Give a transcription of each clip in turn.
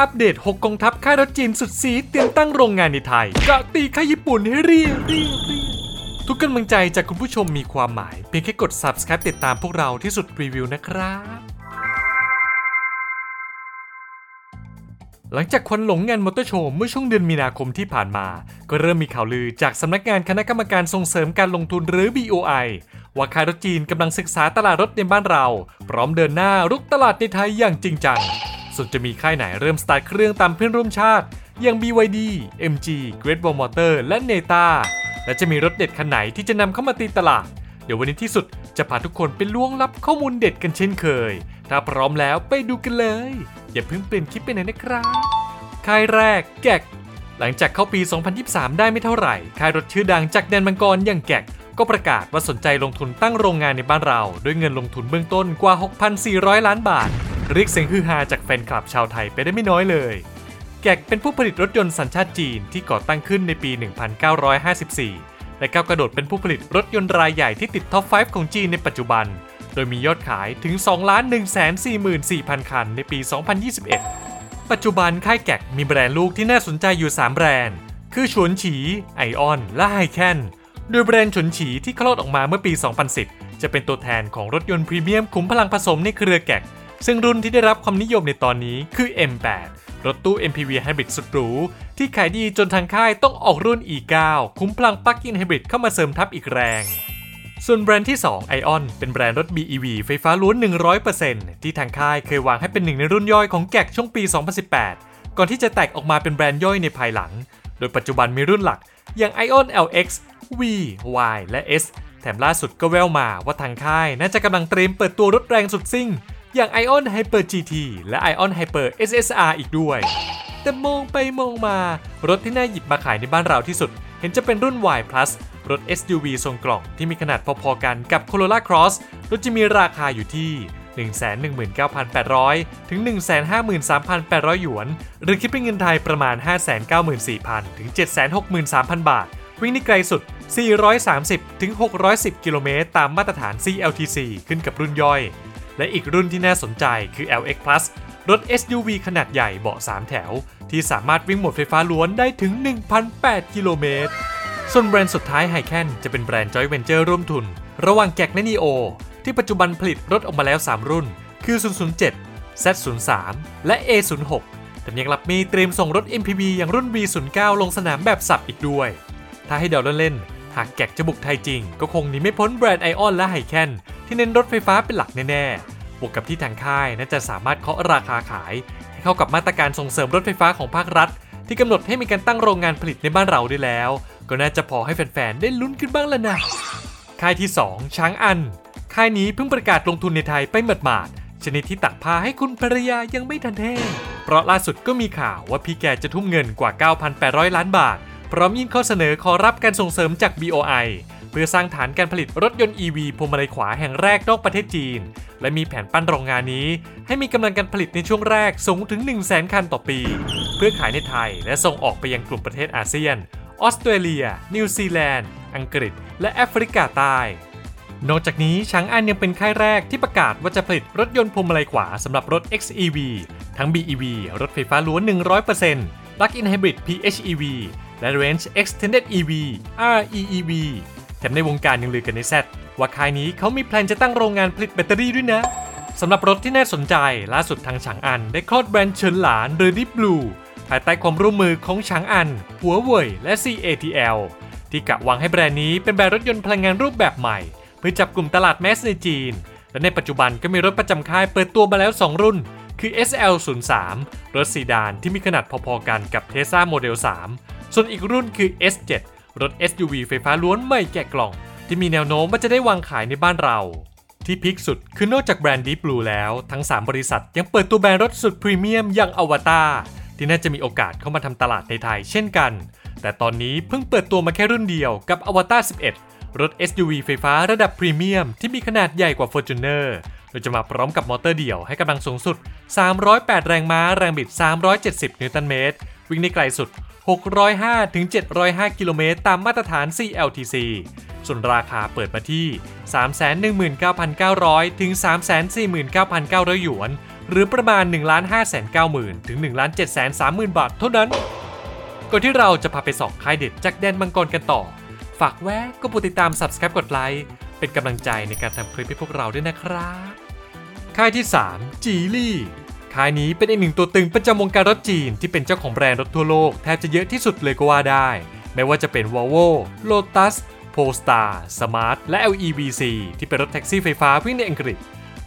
อัปเดต 6กองทัพค่ายรถจีนสุดสีเตรียมตั้งโรงงานในไทยกะตีค่ายญี่ปุ่นให้เรียบเรียบเรียบทุกกำลังใจจากคุณผู้ชมมีความหมาย เพียงแค่กด subscribe ติดตามพวกเราที่สุดรีวิวนะครับหลังจากควันหลงงานมอเตอร์โชว์เมื่อช่วงเดือนมีนาคมที่ผ่านมา ก็เริ่มมีข่าวลือจากสำนักงานคณะกรรมการส่งเสริมการลงทุนหรือ BOI ว่าค่ายรถจีนกำลังศึกษาตลาดรถในบ้านเรา พร้อมเดินหน้ารุกตลาดในไทยอย่างจริงจัง ส่วนจะมีค่ายไหนเริ่มสตาร์ทเครื่องตามเพื่อนร่วมชาติ อย่าง BYD MG Great Wall Motor และ Neta และจะมีรถเด็ดคันไหนที่จะนำเข้ามาตีตลาด เดี๋ยววันนี้ที่สุดจะพาทุกคนไปล่วงลับข้อมูลเด็ดกันเช่นเคย ถ้าพร้อมแล้วไปดูกันเลย อย่าเพิ่งเปลี่ยนคลิปไปไหนนะครับ ค่ายแรกแกกหลังจากเข้าปี 2023 ได้ไม่เท่าไหร่ ค่ายรถชื่อดังจากแดนมังกรอย่างแกกก็ประกาศว่าสนใจลงทุนตั้งโรงงานในบ้านเรา ด้วยเงินลงทุนเบื้องต้นกว่า 6,400 ล้านบาท เรียกเสียงฮือฮาจากแฟนคลับชาวไทยไปได้ไม่น้อยเลย แกกเป็นผู้ผลิตรถยนต์สัญชาติจีนที่ก่อตั้งขึ้นในปี 1954 และก้าวกระโดดเป็นผู้ผลิตรถยนต์รายใหญ่ที่ติดท็อป 5 ของจีนในปัจจุบัน โดยมียอดขายถึง 2 1 4 4 0 0 0 คันในปี 2021 ปัจจุบันค่ายแกกมีแบรนด์ลูกที่น่าสนใจอยู่ 3 แบรนด์ คือฉวนฉี Aion และ Hycan โดยแบรนด์ฉวนฉีที่คลอดออกมาเมื่อปี 2010 จะเป็นตัวแทนของรถยนต์พรีเมียมขุมพลังผสมในเครือ GAC ซึ่งรุ่นที่ได้รับความนิยมในตอนนี้คือ M8 รถตู้ MPV Hybrid สุดหรูที่ขายดีจนทางค่ายต้องออกรุ่น E9 ขุมพลังปลั๊กอินไฮบริดเข้ามาเสริมทับอีกแรง ส่วนแบรนด์ที่ 2 Aion เป็นแบรนด์รถ BEV ไฟฟ้าล้วน 100%ที่ทางค่ายเคยวางให้เป็นหนึ่งในรุ่นย่อยของ GAC ช่วงปี 2018 ก่อนที่จะแตกออกมาเป็นแบรนด์ย่อยในภายหลัง โดยปัจจุบันมีรุ่นหลัก อย่าง Ion LX V Y และ S แถมล่าสุดก็แววมาว่าทางค่ายน่าจะกำลังเตรียมเปิดตัวรถแรงสุดซิ่ง อย่าง Ion Hyper GT และ Ion Hyper SSR อีกด้วย แต่มองไปมองมา รถที่น่าหยิบมาขายในบ้านเราที่สุด เห็นจะเป็นรุ่น Y Plus รถ SUV ทรงกล่องที่มีขนาดพอๆกันกับ Corolla Cross รถจะมีราคาอยู่ที่ 119,800 ถึง 153,800 หยวน หรือคิดเป็นเงินไทยประมาณ 594,000 ถึง 763,000 บาท วิ่งได้ไกลสุด 430 ถึง 610 กิโลเมตรตามมาตรฐาน CLTC ขึ้นกับรุ่นย่อย และอีกรุ่นที่น่าสนใจคือ LX Plus รถ SUV ขนาดใหญ่เบาะ 3 แถว ที่สามารถวิ่งโหมดไฟฟ้าล้วนได้ถึง 1,008 กิโลเมตร ส่วนแบรนด์สุดท้าย Hycan จะเป็นแบรนด์จอยเวนเจอร์ร่วมทุน ระหว่างแกกและนีโอที่ปัจจุบันผลิตรถออกมาแล้ว 3 รุ่น คือ 007 Z03 และ A06 แต่ยังรับมีเตรียมส่งรถ MPV อย่างรุ่น V09 ลงสนามแบบสับอีกด้วย ถ้าให้เดาเล่นๆหากแกกจะบุกไทยจริง ก็คงหนีไม่พ้นแบรนด์ไอออนและไฮแคน ที่เน้นรถไฟฟ้าเป็นหลักแน่ๆ บวกกับที่ทางค่ายน่าจะสามารถเคาะราคาขาย ให้เข้ากับมาตรการส่งเสริมรถไฟฟ้าของภาครัฐ ที่กำหนดให้มีการตั้งโรงงานผลิตในบ้านเราได้แล้ว ก็น่าจะพอให้แฟนๆได้ลุ้นขึ้นบ้างแล้วนะค่ายที่ 2 ช้างอัน ค่ายนี้เพิ่งประกาศลงทุนในไทยไปหมาดๆชนิดที่ตักผ้าให้คุณภรรยายังไม่ทันแท้เพราะล่าสุดก็มีข่าวว่าพี่แกจะทุ่มเงินกว่า 9,800 ล้านบาท พร้อมยื่นข้อเสนอขอรับการส่งเสริมจาก BOI เพื่อสร้างฐานการผลิตรถยนต์ EV พวงมาลัยขวาแห่งแรกนอกประเทศจีน และมีแผนปั้นโรงงานนี้ ให้มีกำลังการผลิตในช่วงแรกสูงถึง 1 0 0 0 0แคันต่อปี เพื่อขายในไทยและส่งออกไปยังกลุ่มประเทศอาเซียน ออสเตรเลีย นิวซีแลนด์ อังกฤษ และแอฟริกาใต้นอกจากนี้ฉางอันยังเป็นค่ายแรกที่ประกาศว่าจะผลิตรถยนต์พวงมาลัยขวาสำหรับรถ XEV ทั้ง BEV รถไฟฟ้าล้วน 100% Plug-in Hybrid PHEV และ Range Extended EV REEV แถมในวงการยังลือกันในแซดว่าค่ายนี้เขามีแพลนจะตั้งโรงงานผลิตแบตเตอรี่ด้วยนะสำหรับรถที่น่าสนใจล่าสุดทางฉางอันได้คลอดแบรนด์เฉินหลานหรือ Deep Blue ภายใต้ความร่วมมือของฉางอัน หัวเว่ยและ CATL ที่กะวางให้แบรนด์นี้เป็นแบรนด์รถยนต์พลังงานรูปแบบใหม่ เพื่อจับกลุ่มตลาดแมสในจีน และในปัจจุบันก็มีรถประจำค่ายเปิดตัวมาแล้ว 2 รุ่น คือ SL03 รถซีดานที่มีขนาดพอๆกันกับ Tesla Model 3 ส่วนอีกรุ่นคือ S7 รถ SUV ไฟฟ้าล้วนไม่แกะกล่อง ที่มีแนวโน้มว่าจะได้วางขายในบ้านเรา ที่พีคสุดคือนอกจากแบรนด์ Deep Blue แล้ว ทั้ง 3 บริษัทยังเปิดตัวแบรนด์รถสุดพรีเมียมอย่างอวตารที่น่าจะมีโอกาสเข้ามาทำตลาดในไทยเช่นกัน แต่ตอนนี้เพิ่งเปิดตัวมาแค่รุ่นเดียวกับอวตาร11 รถ SUV ไฟฟ้าระดับพรีเมียมที่มีขนาดใหญ่กว่า Fortuner โดยจะมาพร้อมกับมอเตอร์เดี่ยวให้กำลังสูงสุด 308 แรงม้า แรงบิด 370 นิวตันเมตร วิ่งได้ไกลสุด 605-705 กิโลเมตรตามมาตรฐาน CLTC ส่วนราคาเปิดมาที่ 319,900 ถึง 349,900 หยวน หรือประมาณ 1 5 9 0 0 0 0 ถึง 1 7 3 0 0 0 0บาทเท่านั้น ก่อนที่เราจะพาไปส่องค่ายเด็ดจากแดนมังกรกันต่อ ฝากแวะก็กดติดตาม Subscribe กดไลค์เป็นกำลังใจในการทำคลิปให้พวกเราด้วยนะครับ ค่ายที่ 3 จีลี่ ค่ายนี้เป็นอีกหนึ่งตัวตึงประจำวงการรถจีนที่เป็นเจ้าของแบรนด์รถทั่วโลกแทบจะเยอะที่สุดเลยก็ว่าได้ ไม่ว่าจะเป็น Volvo Lotus Polestar Smart และ LEVC ที่เป็นรถแท็กซี่ไฟฟ้าวิ่งในอังกฤษ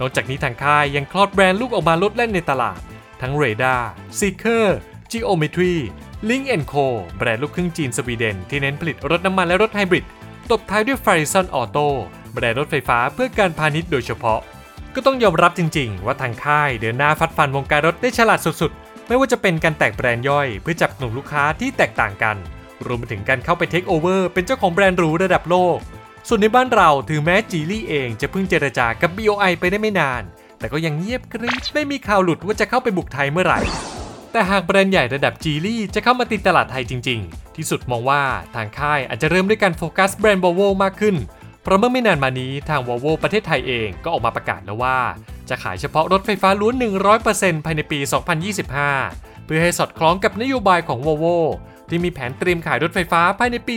นอกจากนี้ทางค่ายยังคลอดแบรนด์ลูกออกมาลดแล่นในตลาด ทั้ง r a d a r Seeker Geometry Link Co แบรนด์ลูกครึ่งจีนสวีเดนที่เน้นผลิตรถน้ำมันและรถไฮบริด ตบท้ายด้วย f a r i s o n Auto แบรนด์รถไฟฟ้าเพื่อการพาณิชย์โดยเฉพาะ ก็ต้องยอมรับจริงๆ ว่าทางค่ายเดินหน้าฟัดฟันวงการรถได้ฉลาดสุดๆ ไม่ว่าจะเป็นการแตกแบรนด์ย่อย เพื่อจับกลุ่มลูกค้าที่แตกต่างกัน รวมไปถึงการเข้าไปเทคโอเวอร์เป็นเจ้าของแบรนด์หรูระดับโลก ส่วนในบ้านเราถึงแม้ Geely เองจะเพิ่งเจรจากับ BOI ไปได้ไม่นาน แต่ก็ยังเงียบกริบไม่มีข่าวหลุดว่าจะเข้าไปบุกไทยเมื่อไหร่ แต่หากแบรนด์ใหญ่ระดับ Geely จะเข้ามาตีตลาดไทยจริง ๆ ที่สุดมองว่าทางค่ายอาจจะเริ่มด้วยการโฟกัสแบรนด์ Volvo มากขึ้น เพราะเมื่อไม่นานมานี้ทาง Volvo ประเทศไทยเองก็ออกมาประกาศแล้วว่า จะขายเฉพาะรถไฟฟ้าล้วน 100%ภายในปี 2025 เพื่อให้สอดคล้องกับนโยบายของ Volvo ที่มีแผนเตรียมขายรถไฟฟ้าภายในปี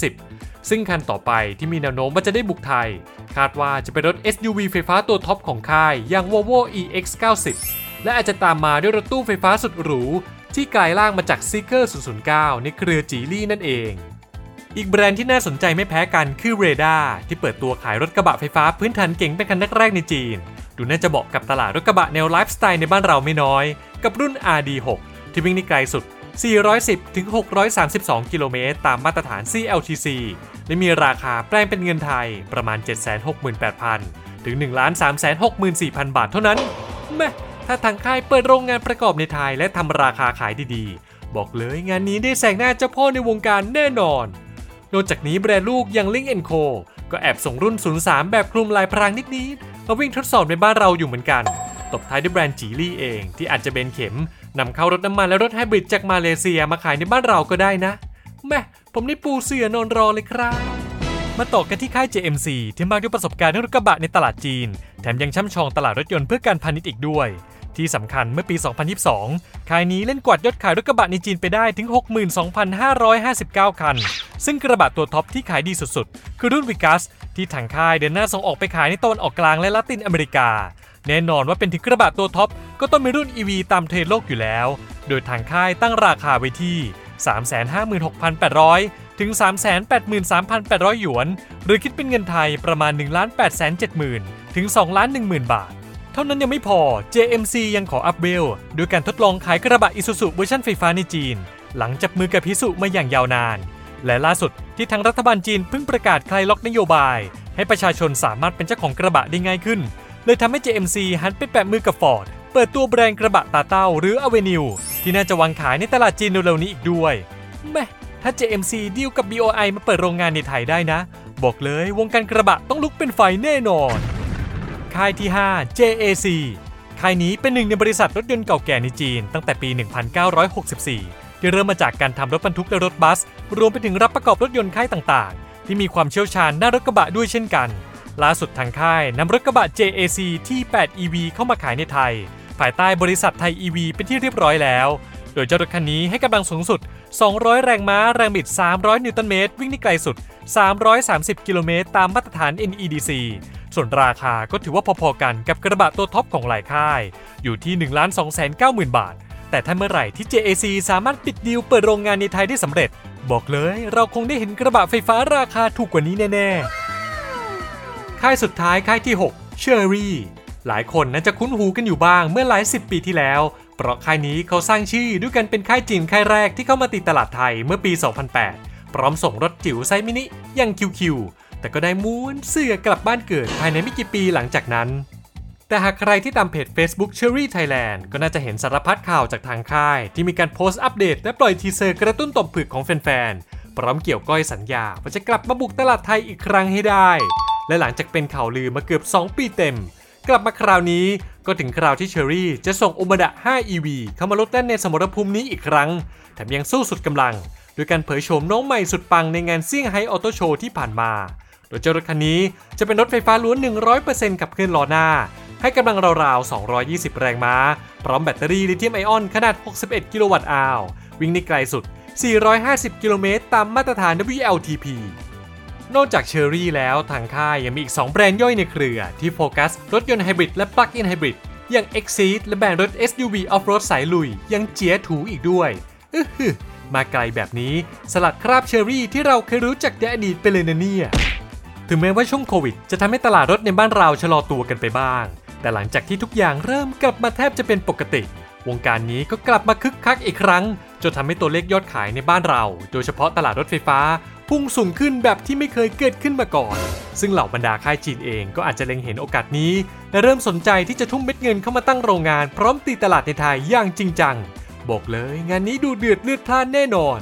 2030 ซึ่งคันต่อไปที่มีแนวโน้มว่าจะได้บุกไทย คาดว่าจะเป็นรถ SUV ไฟฟ้าตัวท็อปของค่ายอย่าง Volvo EX90 และอาจจะตามมาด้วยรถตู้ไฟฟ้าสุดหรูที่กลายร่างมาจาก Seeker 009 ในเครือจีลี่นั่นเอง อีกแบรนด์ที่น่าสนใจไม่แพ้กันคือ r a d a r ที่เปิดตัวขายรถกระบะไฟฟ้าพื้นฐานเก่งเป็นคันแรกในจีน ดูน่าจะเหมาะกับตลาดรถกระบะแนวไลฟ์สไตล์ในบ้านเราไม่น้อย กับรุ่น RD6 ที่วิ่งได้ไกลสุด 410ถึง632 กิโลเมตรตามมาตรฐาน CLTC และมีราคาแปลงเป็นเงินไทยประมาณ 768,000 ถึง 1,364,000 บาทเท่านั้นแม่ถ้าทางค่ายเปิดโรงงานประกอบในไทยและทำราคาขายดีๆ บอกเลยงานนี้ได้แสงหน้าเจ้าพ่อในวงการแน่นอน นอกจากนี้แบรนด์ลูกอย่าง Link Co ก็แอบส่งรุ่น 03 แบบคลุมลายพรางนิดๆมาวิ่งทดสอบในบ้านเราอยู่เหมือนกัน ตบท้ายด้วยแบรนด์จีลี่เอง ที่อาจจะเป็นเข็มนำเข้ารถน้ำมันและรถไฮบริดจากมาเลเซียมาขายในบ้านเราก็ได้นะแม่ผมได้ปูเสือนอนรอเลยครับ มาต่อกันที่ค่าย JMC ที่มาด้วยประสบการณ์รถกระบะในตลาดจีน แถมยังช่ำชองตลาดรถยนต์เพื่อการพาณิชย์อีกด้วย ที่สำคัญเมื่อปี 2022 ค่ายนี้เล่นกวาดยอดขายรถกระบะในจีนไปได้ถึง 62,559 คัน ซึ่งกระบะตัวท็อปที่ขายดีสุดๆ คือรุ่น Vigus ที่ทางค่ายเดินหน้าส่งออกไปขายในตะวันออกกลางและละตินอเมริกา แน่นอนว่าเป็นถึงกระบะตัวท็อปก็ต้องมีรุ่น EV ตามเทรนด์โลกอยู่แล้ว โดยทางค่ายตั้งราคาไว้ที่ 356,800 ถึง 383,800 หยวน หรือคิดเป็นเงินไทยประมาณ 1 8 7 0 0 0 0 ถึง 2 1 0 0 0 0 บาท เท่านั้นยังไม่พอ JMC ยังขออัพเวลด้วยการทดลองขายกระบะอิซูซุเวอร์ชันไฟฟ้าในจีน หลังจับมือกับพิสุมาอย่างยาวนาน และล่าสุดที่ทางรัฐบาลจีนเพิ่งประกาศคลายล็อกนโยบาย ให้ประชาชนสามารถเป็นเจ้าของกระบะได้ง่ายขึ้น เลยทำให้ JMC หันไปแปะมือกับ Ford เปิดตัวแบรนด์กระบะ Dadao หรือ Avenue ที่น่าจะวางขายในตลาดจีนเร็วๆนี้อีกด้วยแม่ถ้า JMC ดีลกับ BOI มาเปิดโรงงานในไทยได้นะ บอกเลยวงการกระบะต้องลุกเป็นไฟแน่นอน ค่ายที่ 5 JAC ค่ายนี้เป็นหนึ่งในบริษัทรถยนต์เก่าแก่ในจีน ตั้งแต่ปี 1964 ที่เริ่มมาจากการทำรถบรรทุกและรถบัส รวมไปถึงรับประกอบรถยนต์ค่ายต่างๆ ที่มีความเชี่ยวชาญด้านรถกระบะด้วยเช่นกัน ล่าสุดทางค่ายนำรถกระบะ JAC ที่ 8 EV เข้ามาขายในไทย ภายใต้บริษัทไทย EV เป็นที่เรียบร้อยแล้ว โดยเจ้ารถคันนี้ให้กำลังสูงสุด 200 แรงม้า แรงบิด 300 นิวตันเมตร วิ่งได้ไกลสุด 330 กิโลเมตร ตามมาตรฐาน NEDC ส่วนราคาก็ถือว่าพอๆกันกับกระบะตัวท็อปของหลายค่าย อยู่ที่ 1 2 9 0 0 0 0 บาท แต่ถ้าเมื่อไหร่ที่ JAC สามารถปิดดีลเปิดโรงงานในไทยได้สำเร็จ บอกเลยเราคงได้เห็นกระบะไฟฟ้าราคาถูกกว่านี้แน่ๆ ค่ายสุดท้ายค่ายที่6 Cherry หลายคนน่าจะคุ้นหูกันอยู่บ้างเมื่อหลายสิบปีที่แล้ว เพราะค่ายนี้เขาสร้างชื่อด้วยกันเป็นค่ายจีนค่ายแรกที่เข้ามาตีตลาดไทยเมื่อปี 2008 พร้อมส่งรถจิ๋วไซส์มินิอย่าง QQ แต่ก็ได้ม้วนเสื่อกลับบ้านเกิดภายในไม่กี่ปีหลังจากนั้น แต่หากใครที่ตามเพจ Facebook Chery Thailand ก็น่าจะเห็นสารพัดข่าวจากทางค่าย ที่มีการโพสต์อัปเดตและปล่อย teaser กระตุ้นต่อมผึกของแฟนๆ พร้อมเกี่ยวก้อยสัญญาว่าจะกลับมาบุกตลาดไทยอีกครั้งให้ได้ และหลังจากเป็นข่าวลือมาเกือบ 2 ปีเต็ม กลับมาคราวนี้ก็ถึงคราวที่ Chery จะส่งโอมาดะ 5 EV เข้ามาโลดแล่นในสมรภูมินี้อีกครั้ง แถมยังสู้สุดกำลัง โดยการเผยโฉมน้องใหม่สุดปังในงานเซี่ยงไฮ้ Auto Show ที่ผ่านมา โดยเจ้ารถคันนี้จะเป็นรถไฟฟ้าล้วน 100%ขับเคลื่อนล้อหน้า ให้กำลังราวๆ 220 แรงม้า พร้อมแบตเตอรี่ลิเธียมไอออนขนาด 61 กิโลวัตต์อาวร์วิ่งได้ไกลสุด 450 กิโลเมตรตามมาตรฐาน WLTP นอกจากเชอรี่แล้วทางค่ายยังมีอีก 2 แบรนด์ย่อยในเครือ ที่โฟกัสรถยนต์ไฮบริดและ Plug-in Hybrid อย่าง Exceed และแบรนด์รถ SUV Off-road สายลุยยังเจียถูอีกด้วยอื้อหือมาไกลแบบนี้สลัดคราบเชอรี่ที่เราเคยรู้จักในอดีตไปเลยนะเนี่ย ถึงแม้ว่าช่วงโควิด จะทำให้ตลาดรถในบ้านเราชะลอตัวกันไปบ้าง แต่หลังจากที่ทุกอย่างเริ่มกลับมาแทบจะเป็นปกติ วงการนี้ก็กลับมาคึกคักอีกครั้ง จนทำให้ตัวเลขยอดขายในบ้านเรา โดยเฉพาะตลาดรถไฟฟ้า พุ่งสูงขึ้นแบบที่ไม่เคยเกิดขึ้นมาก่อน ซึ่งเหล่าบรรดาค่ายจีนเองก็อาจจะเล็งเห็นโอกาสนี้ และเริ่มสนใจที่จะทุ่มเม็ดเงินเข้ามาตั้งโรงงาน พร้อมตีตลาดในไทยอย่างจริงจังบอกเลย งานนี้ดูเดือดเลือดพล่านแน่นอน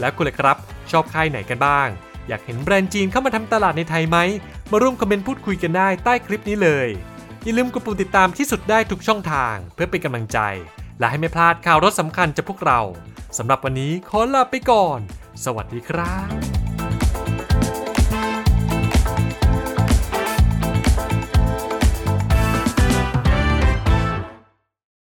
แล้วคุณล่ะครับ ชอบค่ายไหนกันบ้าง อยากเห็นแบรนด์จีนเข้ามาทำตลาดในไทยไหม มาร่วมคอมเมนต์พูดคุยกันได้ใต้คลิปนี้เลย อย่าลืมกดปุ่มติดตามที่สุดได้ทุกช่องทาง เพื่อเป็นกำลังใจ และให้ไม่พลาดข่าวรถสำคัญจากพวกเราสำหรับวันนี้ขอลาไปก่อน สวัสดีครับ